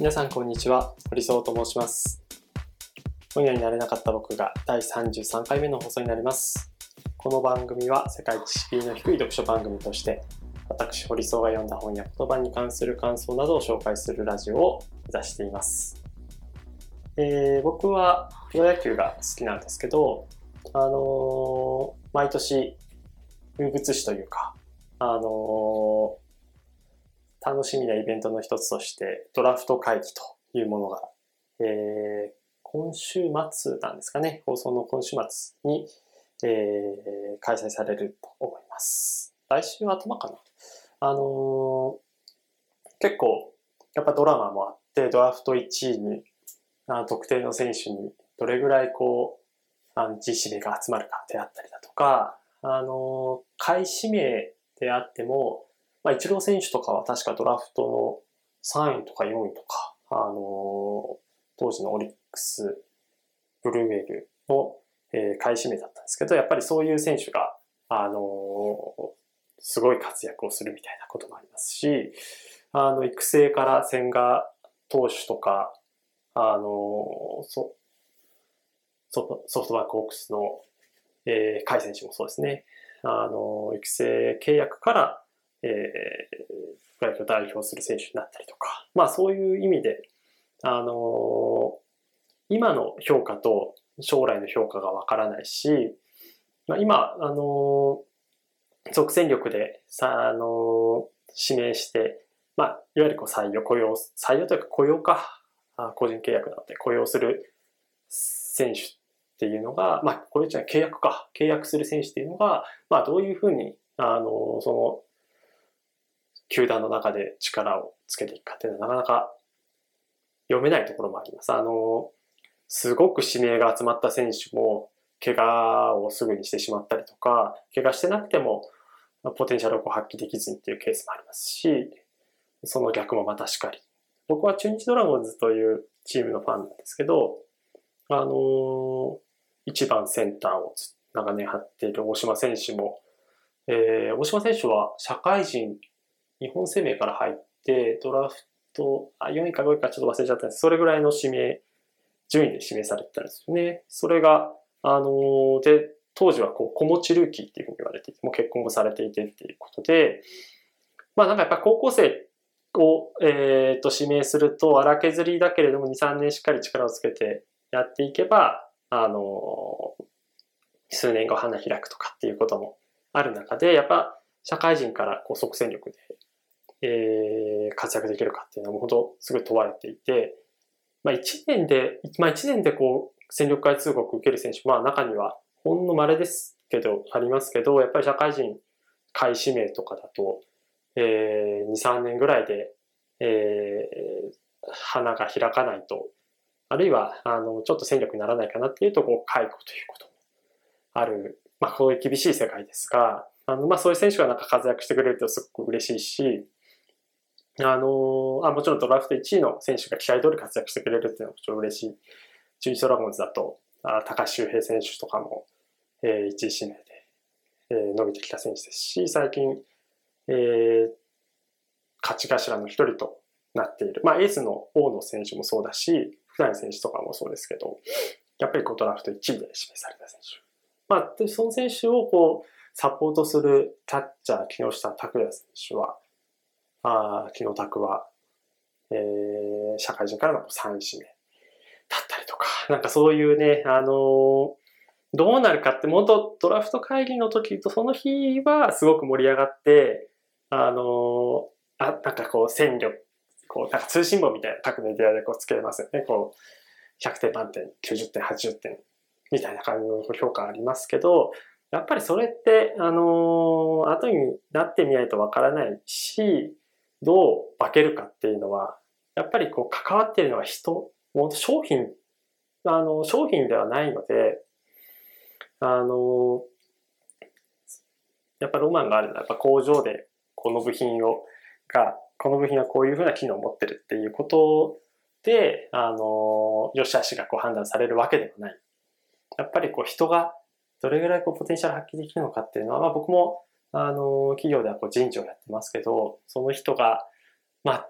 皆さんこんにちは、堀総と申します。本屋になれなかった僕が第33回目の放送になります。この番組は世界知識の低い読書番組として、私堀総が読んだ本や言葉に関する感想などを紹介するラジオを目指しています。えー僕はプロ野球が好きなんですけど、あのー毎年風物詩というか、あのー楽しみなイベントの一つとして、ドラフト会議というものが、えー今週末なんですかね、放送の今週末に、えー開催されると思います。来週は頭かな。あのー結構、やっぱドラマもあって、ドラフト1位に、あ特定の選手にどれぐらいこう、あの、自指名が集まるかであったりだとか、あのー、下位指名であっても、まあ、イチロー選手とかは確かドラフトの3位とか4位とか、あの当時のオリックス、ブルーウェールの、えー、買い占めだったんですけど、やっぱりそういう選手が、あのすごい活躍をするみたいなこともありますし、あの、育成から千賀投手とか、あのそソフトソフトバンクホークスの、えー、甲斐選手もそうですね。あの育成契約から、えー、プロ野球を代表する選手になったりとか、まあそういう意味で、あのー今の評価と将来の評価がわからないし、まあ、今、あのー即戦力でさ、あのー指名して、まあ、いわゆるこう採用、雇用、採用というか雇用か、あ個人契約なので雇用する選手っていうのが、まあ、これじゃ契約か、契約する選手っていうのが、まあ、どういうふうに、あのーその、球団の中で力をつけていくかっていうのはなかなか読めないところもあります。あの、すごく指名が集まった選手も、怪我をすぐにしてしまったりとか、怪我してなくても、ポテンシャルを発揮できずにっていうケースもありますし、その逆もまたしかり。僕は中日ドラゴンズというチームのファンなんですけど、あのー一番センターを長年張っている大島選手も、えー大島選手は社会人、日本生命から入って、ドラフト、あ、4位か5位かちょっと忘れちゃったんです。それぐらいの指名、順位で指名されてたんですよね。それが、あので、当時はこう、子持ちルーキーっていうふうに言われていて、もう結婚もされていてっていうことで、まあなんかやっぱ高校生を、えー、と指名すると荒削りだけれども2、3年しっかり力をつけてやっていけば、あの数年後花開くとかっていうこともある中で、やっぱ社会人からこう即戦力で、えー活躍できるかっていうのは本当すごい問われていて、まあ1年で、まあ1年でこう戦力外通告受ける選手、まあ中にはほんの稀ですけど、ありますけど、やっぱり社会人下位指名とかだと、えー、2、3年ぐらいで、えー花が開かないと、あるいは、あの、ちょっと戦力にならないかなっていうと、こう、解雇ということもある、まあ、こういう厳しい世界ですが、あの、まあ、そういう選手がなんか活躍してくれるとすごく嬉しいし、あのあ、もちろんドラフト1位の選手が期待通り活躍してくれるっていうのはもちろん嬉しい。中日ドラゴンズだと、あ高橋周平選手とかも、えー、1位指名で、えー伸びてきた選手ですし、最近、えー勝ち頭の一人となっている。まあ、エースの大野選手もそうだし、福谷選手とかもそうですけど、やっぱりこうドラフト1位で指名された選手。まあ、でその選手をこう、サポートするキャッチャー、木下拓也選手は、あ木野拓は、えー社会人からの3位指名だったりとか、なんかそういうね、あのーどうなるかって、本当ドラフト会議の時とその日はすごく盛り上がって、あのーあ、なんかこう戦力、こう、なんか通信簿みたいな各メディアでこうつけますよね。こう、100点満点、90点、80点みたいな感じの評価ありますけど、やっぱりそれって、あのー後になってみないとわからないし、どう化けるかっていうのは、やっぱりこう関わっているのは人、もう商品、あの、商品ではないので、あの、やっぱロマンがあるのは、やっぱ工場でこの部品を、が、この部品はこういうふうな機能を持ってるっていうことで、あの、良し悪しがこう判断されるわけではない。やっぱりこう人がどれぐらいこうポテンシャル発揮できるのかっていうのは、まあ、僕も、あの、企業ではこう人事をやってますけど、その人が、まあ、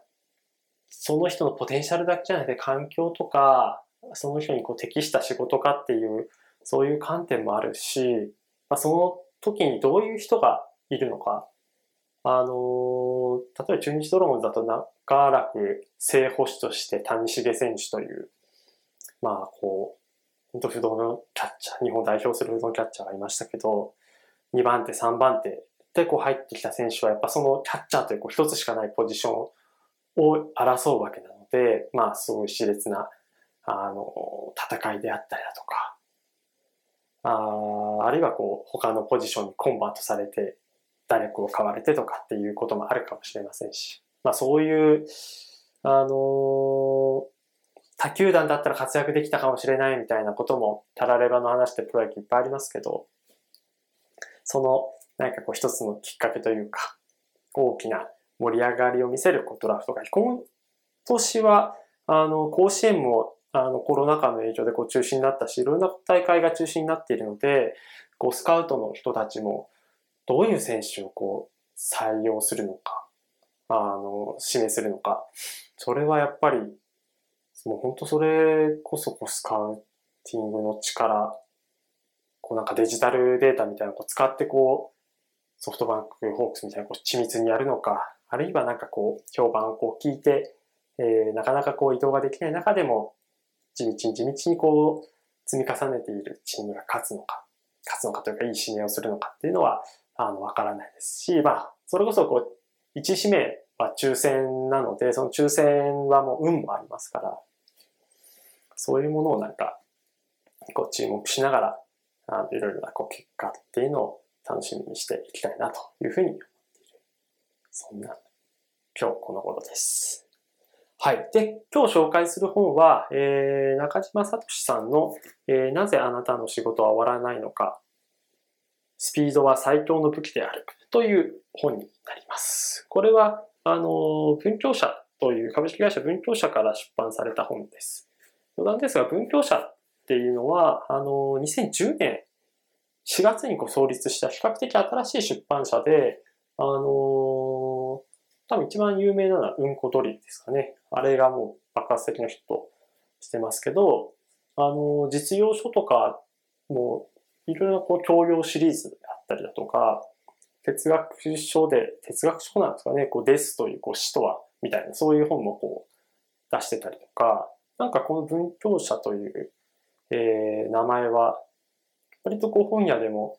その人のポテンシャルだけじゃなくて環境とか、その人にこう適した仕事かっていう、そういう観点もあるし、まあ、その時にどういう人がいるのか。あの例えば中日ドラゴンズだと長らく正捕手として谷繁選手という、まあこう、本当不動のキャッチャー、日本代表する不動のキャッチャーがいましたけど、2番手、3番手でこう入ってきた選手はやっぱそのキャッチャーというこう一つしかないポジションを争うわけなので、まあすごい熾烈な、あの、戦いであったりだとか、ああるいはこう他のポジションにコンバートされて打力を買われてとかっていうこともあるかもしれませんし、まあそういう、あのー、他球団だったら活躍できたかもしれないみたいなことも、タラレバの話でプロ野球いっぱいありますけど、その、なんかこう一つのきっかけというか、大きな盛り上がりを見せるドラフトが、今年は、あの、甲子園も、あの、コロナ禍の影響でこう中止になったし、いろんな大会が中止になっているので、こう、スカウトの人たちも、どういう選手をこう、採用するのか、あの、指名するのか、それはやっぱり、もう本当それこそこうスカウティングの力、こうなんかデジタルデータみたいなのを使ってこう、ソフトバンクホークスみたいなこう緻密にやるのか、あるいはなんかこう、評判をこう聞いて、えー、なかなかこう移動ができない中でも、地道に地道にこう、積み重ねているチームが勝つのか、勝つのかというか、いい指名をするのかっていうのは、あの、わからないですし、まあ、それこそこう、一指名は抽選なので、その抽選はもう運もありますから、そういうものをなんか、こう注目しながら、あのいろいろなこう結果っていうのを楽しみにしていきたいなというふうに思っている。そんな今日この頃です。はい。で、今日紹介する本は、えー、中島聡さんの、えー、なぜあなたの仕事は終わらないのか、スピードは最強の武器であるという本になります。これは、あの、文教社という株式会社文教社から出版された本です。余談ですが、文教社っていうのは、あの、2010年4月にこう創立した比較的新しい出版社で、あのー、多分一番有名なのはうんこドリですかね。あれがもう爆発的なヒットしてますけど、あのー、実用書とかもいろいろこう教養シリーズであったりだとか、哲学書で、哲学書なんですかね、こうですというこう死とはみたいな、そういう本もこう出してたりとか、なんかこの文教者という、えー、名前は割とこう本屋でも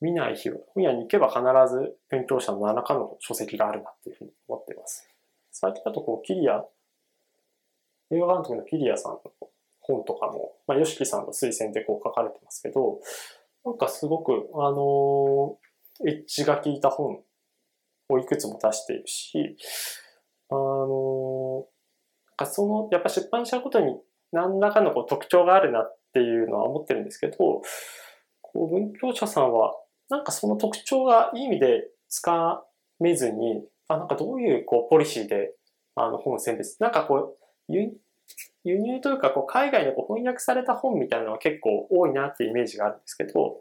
見ない日は、本屋に行けば必ず勉強者の何らかの書籍があるなっていうふうに思っています。最近だとこう、キリア、映画監督のキリアさんの本とかも、まあ、ヨシキさんの推薦でこう書かれてますけど、なんかすごく、あのー、エッジが効いた本をいくつも出しているし、あのー、その、やっぱ出版社ごとに何らかのこう特徴があるなっていうのは思ってるんですけど、こう文教者さんは、なんかその特徴がいい意味でつかめずに、あ、なんかどういうこうポリシーであの本選別、なんかこう、輸入というかこう海外でこう翻訳された本みたいなのは結構多いなっていうイメージがあるんですけど、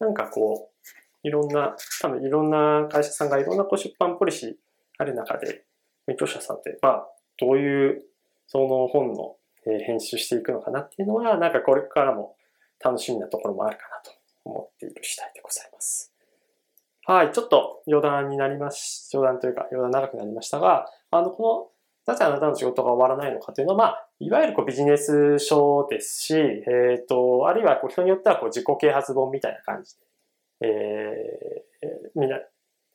なんかこう、いろんな、多分いろんな会社さんがいろんなこう出版ポリシーある中で、勉強者さんって、まあ、どういうその本の編集していくのかなっていうのは、なんかこれからも楽しみなところもあるかなと思っている次第でございます。はい、ちょっと余談になりまし、余談というか余談長くなりましたが、あの、この、なぜあなたの仕事が終わらないのかというのは、まあ、いわゆるこうビジネス書ですし、えっ、ー、と、あるいはこう人によってはこう自己啓発本みたいな感じで、えー、みな、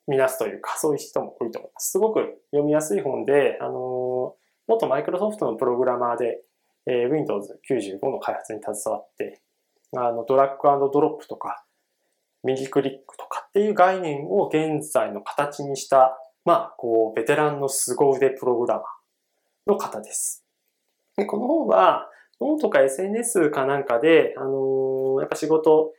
みなすというか、そういう人も多いと思います。すごく読みやすい本で、あの元マイクロソフトのプログラマーで、えー、Windows 95の開発に携わって、あの、ドラッグドロップとか、右クリックとかっていう概念を現在の形にした、まあ、こう、ベテランの凄腕プログラマーの方です。でこの本は、ノートか SNS かなんかで、あのー、やっぱ仕事、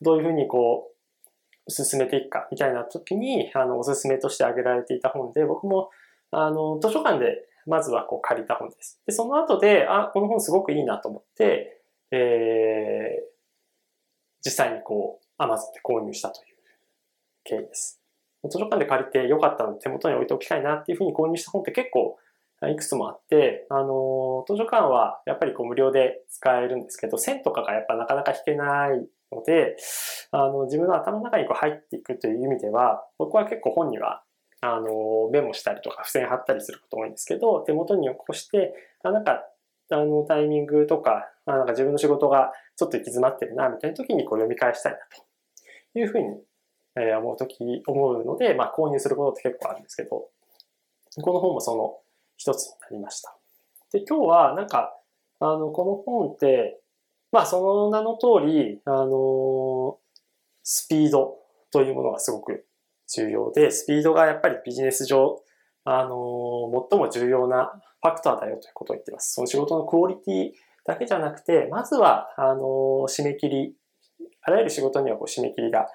どういうふうにこう、進めていくかみたいな時に、あの、おすすめとして挙げられていた本で、僕も、あの、図書館でまずはこう借りた本です。で、その後で、あ、この本すごくいいなと思って、えー、実際にこう、Amazon で購入したという経緯です。図書館で借りてよかったので手元に置いておきたいなっていうふうに購入した本って結構いくつもあって、あの、図書館はやっぱりこう無料で使えるんですけど、線とかがやっぱなかなか引けないので、あの、自分の頭の中にこう入っていくという意味では、僕は結構本には、あの、メモしたりとか付箋貼ったりすること多いんですけど、手元に起こして、あなんか、あの、タイミングとか、あなんか自分の仕事がちょっと行き詰まってるな、みたいな時にこう読み返したいな、というふうに、えー、思う時、思うので、まあ購入することって結構あるんですけど、この本もその一つになりました。で、今日はなんか、あの、この本って、まあその名の通り、あの、スピードというものがすごく重要で、スピードがやっぱりビジネス上、あの、最も重要なファクターだよということを言っています。その仕事のクオリティだけじゃなくて、まずは、あの、締め切り、あらゆる仕事にはこう締め切りが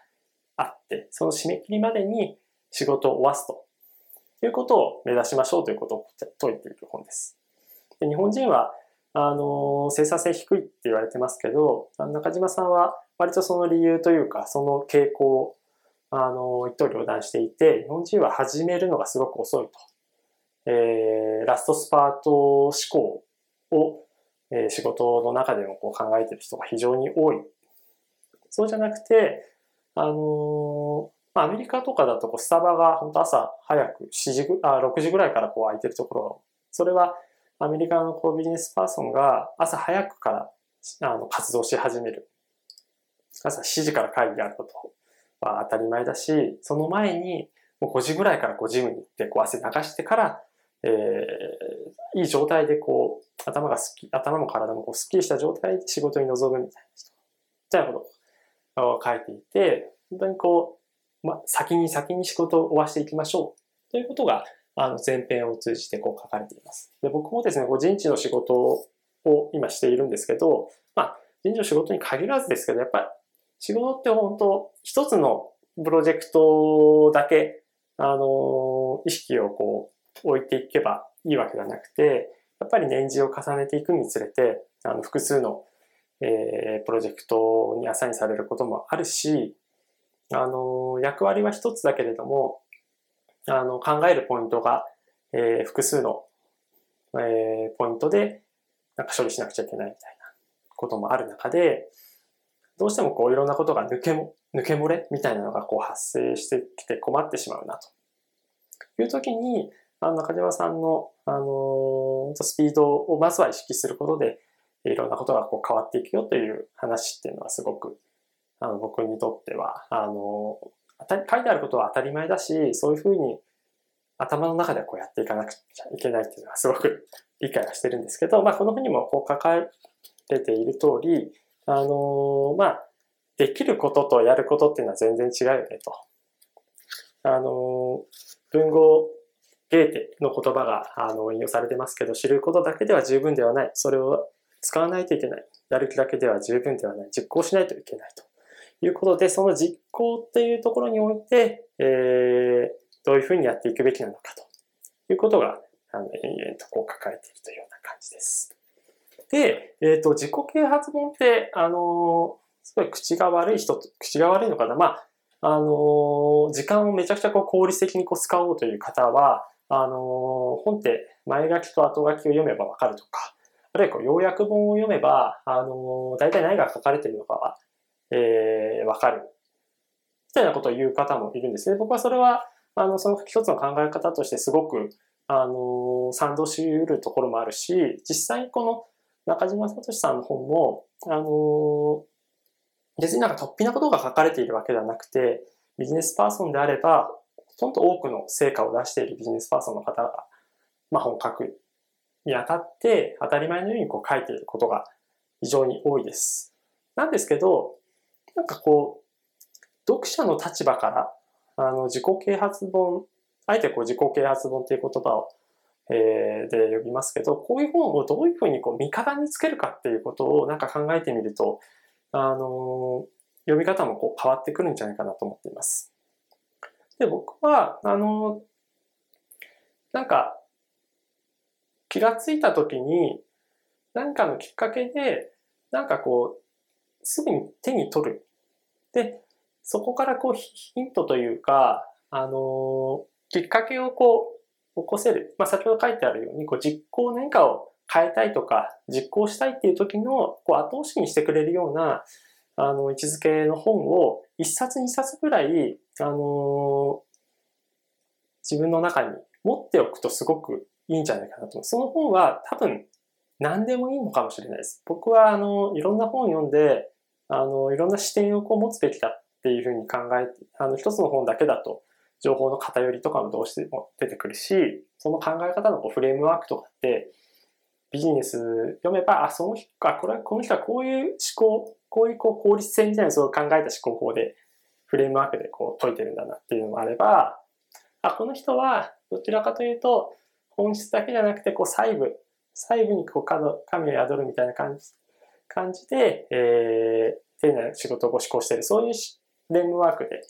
あって、その締め切りまでに仕事を終わすということを目指しましょうということを説いている本です。で日本人はあの、生産性低いって言われてますけど、中島さんは割とその理由というか、その傾向、あの、一刀両断していて、日本人は始めるのがすごく遅いと。えー、ラストスパート思考を、えー、仕事の中でもこう考えてる人が非常に多い。そうじゃなくて、あのー、アメリカとかだとこうスタバが本当朝早く7時あ6時ぐらいからこう空いてるところ、それはアメリカのこうビジネスパーソンが朝早くからあの活動し始める。朝7時から会議があることは当たり前だし、その前にもう5時ぐらいからこうジムに行ってこう汗流してから、えー、いい状態でこう頭がすっき頭も体もこうすっきりした状態で仕事に臨むみたいな人。みたいなことを書いていて、本当にこう、ま、先に先に仕事を終わしていきましょうということがあの前編を通じてこう書かれています。で僕もですね、こう人事の仕事を今しているんですけど、まあ、人事の仕事に限らずですけど、やっぱり仕事って本当一つのプロジェクトだけ、あの、意識をこう置いていけばいいわけではなくて、やっぱり年次を重ねていくにつれて、あの、複数の、えー、プロジェクトにアサインされることもあるし、あの、役割は一つだけれども、あの、考えるポイントが、えー、複数の、えー、ポイントで、なんか処理しなくちゃいけないみたいなこともある中で、どうしてもこういろんなことが抜けも、抜け漏れみたいなのがこう発生してきて困ってしまうなと。いう時に、あの中島さんの、あのー、スピードをまずは意識することで、いろんなことがこう変わっていくよという話っていうのはすごく、あの僕にとっては、あのー、書いてあることは当たり前だし、そういうふうに頭の中でこうやっていかなくちゃいけないっていうのはすごく理解はしてるんですけど、まあこの本にもこう書かれている通り、あのー、まあ、できることとやることっていうのは全然違うよねと。あのー、文豪ゲーテの言葉があの引用されてますけど、知ることだけでは十分ではない。それを使わないといけない。やる気だけでは十分ではない。実行しないといけないと。いうことで、その実行っていうところにおいて、えー、どういうふうにやっていくべきなのかということが、あの、延々とこう書かれているというような感じです。で、えっ、ー、と、自己啓発本って、あのすごい口が悪い人口が悪いのかなまあ、あの時間をめちゃくちゃこう効率的にこう使おうという方は、あの本って前書きと後書きを読めばわかるとか、あるいはこう要約本を読めば、あの大体何が書かれているのかはえー、わかる。みたいなことを言う方もいるんですね。僕はそれは、あの、その一つの考え方としてすごく、あの、賛同し得るところもあるし、実際にこの中島聡さんの本も、あの、別になんか突飛なことが書かれているわけではなくて、ビジネスパーソンであれば、ほとんど多くの成果を出しているビジネスパーソンの方が、まあ、本を書くにあたって、当たり前のようにこう書いていることが非常に多いです。なんですけど、なんかこう、読者の立場から、あの、自己啓発本、あえてこう自己啓発本っていう言葉を、えー、で呼びますけど、こういう本をどういうふうにこう味方につけるかっていうことをなんか考えてみると、あの、読み方もこう変わってくるんじゃないかなと思っています。で、僕は、あの、なんか、気がついた時に、何かのきっかけで、なんかこう、すぐに手に取るで、そこからこうヒントというか、あのきっかけをこう、起こせる。まあ、先ほど書いてあるように、こう、実行何かを変えたいとか、実行したいっていう時の、こう、後押しにしてくれるような、あの、位置づけの本を、一冊二冊ぐらい、あの自分の中に持っておくとすごくいいんじゃないかなと。その本は多分何でもいいのかもしれないです。僕はあの、いろんな本を読んで、あの、いろんな視点をこう持つべきだっていうふうに考えて、あの、一つの本だけだと、情報の偏りとかもどうしても出てくるし、その考え方のフレームワークとかって、ビジネス読めば、あ、その人か、これは、この人はこういう思考、こういうこう効率性みたいなそう考えた思考法で、フレームワークでこう解いてるんだなっていうのもあれば、あ、この人はどちらかというと、本質だけじゃなくて、こう細部、細部にこう神を宿るみたいな感じ感じで、えー、丁寧な仕事をご施行してる、そういうフレームワークで、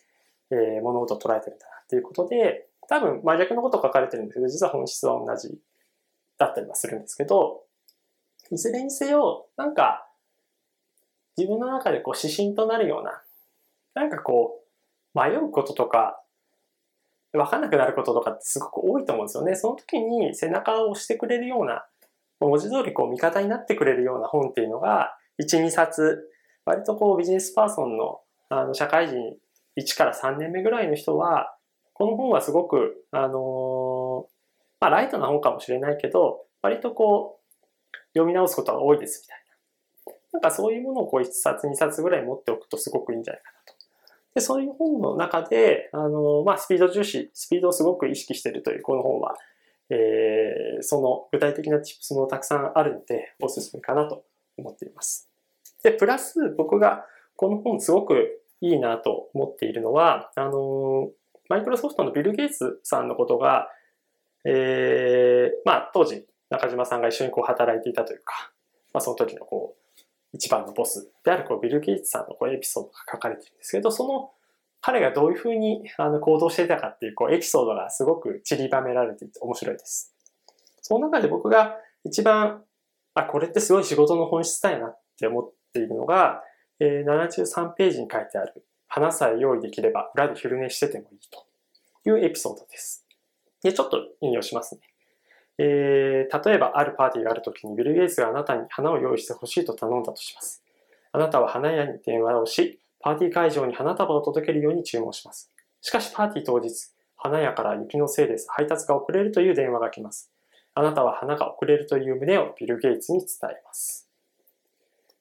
えー、物事を捉えてるんだなっていうことで、多分真逆のこと書かれてるんですけど、実は本質は同じだったりはするんですけど、いずれにせよ、なんか、自分の中でこう指針となるような、なんかこう、迷うこととか、わかんなくなることとかってすごく多いと思うんですよね。その時に背中を押してくれるような、文字通りこう味方になってくれるような本っていうのが、1、2冊、割とこうビジネスパーソンのあの社会人1から3年目ぐらいの人は、この本はすごく、あの、まあライトな本かもしれないけど、割とこう、読み直すことが多いですみたいな。なんかそういうものをこう1冊2冊ぐらい持っておくとすごくいいんじゃないかなと。で、そういう本の中で、あの、まあスピード重視、スピードをすごく意識しているというこの本は、えー、その具体的な tips もたくさんあるので、おすすめかなと思っています。で、プラス僕がこの本すごくいいなと思っているのは、あの、マイクロソフトのビル・ゲイツさんのことが、えー、まあ当時中島さんが一緒にこう働いていたというか、まあその時のこう、一番のボスであるこうビル・ゲイツさんのこうエピソードが書かれてるんですけど、その彼がどういうふうにあの行動していたかっていうこうエピソードがすごく散りばめられていて面白いです。その中で僕が一番、あ、これってすごい仕事の本質だよなって思っているのが、え、73ページに書いてある、花さえ用意できれば裏で昼寝しててもいいというエピソードです。で、ちょっと引用しますね。えー、例えばあるパーティーがある時にビル・ゲイツがあなたに花を用意してほしいと頼んだとします。あなたは花屋に電話をし、パーティー会場に花束を届けるように注文します。しかしパーティー当日、花屋から雪のせいです。配達が遅れるという電話が来ます。あなたは花が遅れるという旨をビル・ゲイツに伝えます。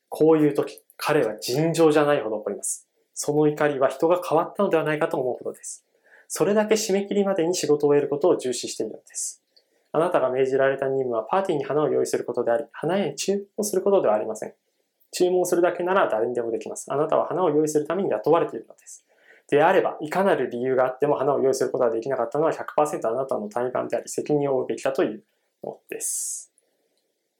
こういう時、彼は尋常じゃないほど怒ります。その怒りは人が変わったのではないかと思うほどです。それだけ締め切りまでに仕事を終えることを重視しているのです。あなたが命じられた任務はパーティーに花を用意することであり、花屋に注文することではありません。注文するだけなら誰にでもできます。あなたは花を用意するために雇われているのです。であれば、いかなる理由があっても花を用意することができなかったのは100%あなたの体感であり、責任を負うべきだというのです。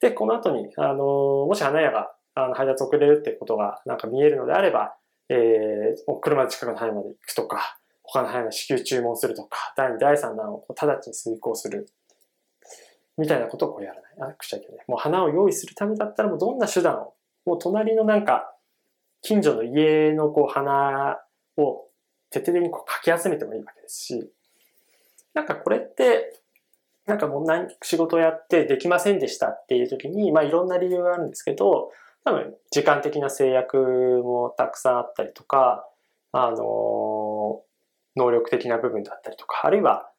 で、この後に、あの、もし花屋があの配達遅れるってことがなんか見えるのであれば、えー、車で近くの範囲まで行くとか、他の範囲の支給注文するとか、第2、第3弾を直ちに遂行する。みたいなことをこうやらない。あ、くちゃいけない。もう花を用意するためだったらもうどんな手段を、もう隣のなんか、近所の家のこう花を徹底的にこうかき集めてもいいわけですし、なんかこれって、なんかもう何、仕事をやってできませんでしたっていう時に、まあいろんな理由があるんですけど、多分時間的な制約もたくさんあったりとか、あの、能力的な部分だったりとか、あるいは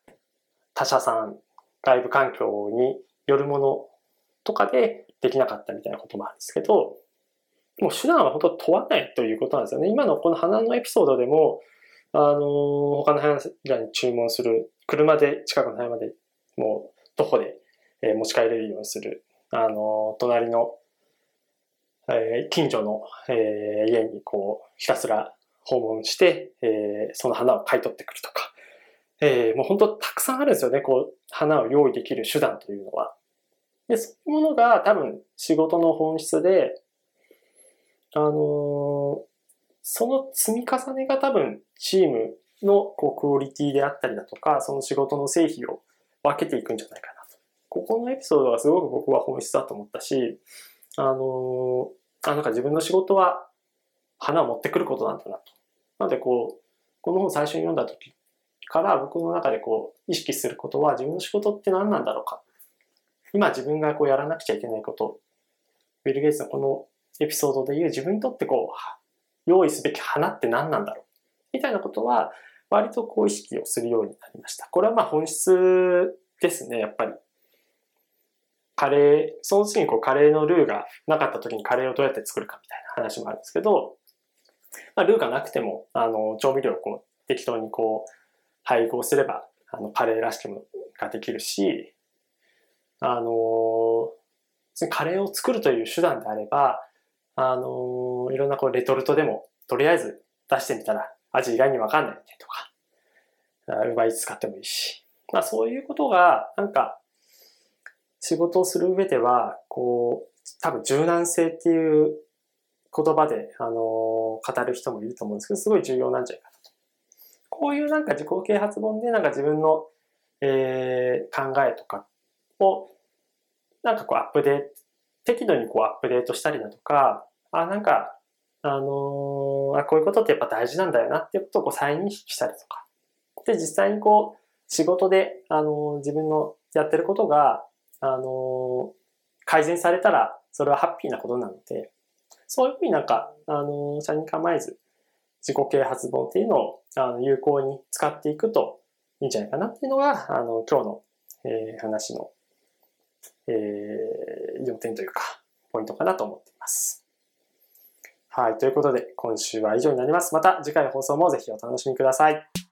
他社さん、外部環境によるものとかでできなかったみたいなこともあるんですけど、もう手段は本当問わないということなんですよね。今のこの花のエピソードでも、あの、他の部屋に注文する、車で近くの部屋までもう徒歩で持ち帰れるようにする、あの、隣のえー、近所の、えー、家にこう、ひたすら訪問して、えー、その花を買い取ってくるとか、えー、もう本当たくさんあるんですよね、こう、花を用意できる手段というのは。で、そういうものが多分仕事の本質で、あのー、その積み重ねが多分チームのこうクオリティであったりだとか、その仕事の成否を分けていくんじゃないかなと。ここのエピソードはすごく僕は本質だと思ったし、あのあ、なんか自分の仕事は花を持ってくることなんだなと。なのでこう、この本最初に読んだ時から僕の中でこう意識することは自分の仕事って何なんだろうか。今自分がこうやらなくちゃいけないこと。ビル・ゲイツのこのエピソードで言う自分にとってこう用意すべき花って何なんだろうみたいなことは割とこう意識をするようになりました。これはまあ本質ですね、やっぱり。カレー、その次にこうカレーのルーがなかった時にカレーをどうやって作るかみたいな話もあるんですけど、まあ、ルーがなくても、あの、調味料をこう適当にこう配合すれば、あの、カレーらしきものができるし、あの、カレーを作るという手段であれば、あの、いろんなこうレトルトでも、とりあえず出してみたら味意外にわかんないとか、ウーバーイ使ってもいいし。まあそういうことが、なんか、仕事をする上では、こう、多分柔軟性っていう言葉で、あの語る人もいると思うんですけど、すごい重要なんじゃないかなと。こういうなんか自己啓発本でなんか自分の、えー、考えとかを、なんかこうアップデート、適度にこうアップデートしたりだとか、あ、なんかあのー、あ、こういうことってやっぱ大事なんだよなっていうことをこう再認識したりとか。で、実際にこう、仕事で、あのー、自分のやってることが、あの、改善されたら、それはハッピーなことなので、そういうふうになんか、あの社に構えず、自己啓発本っていうのを、あの、有効に使っていくといいんじゃないかなっていうのが、あの、今日の、えー、話の、えー、要点というか、ポイントかなと思っています。はい。ということで、今週は以上になります。また次回の放送もぜひお楽しみください。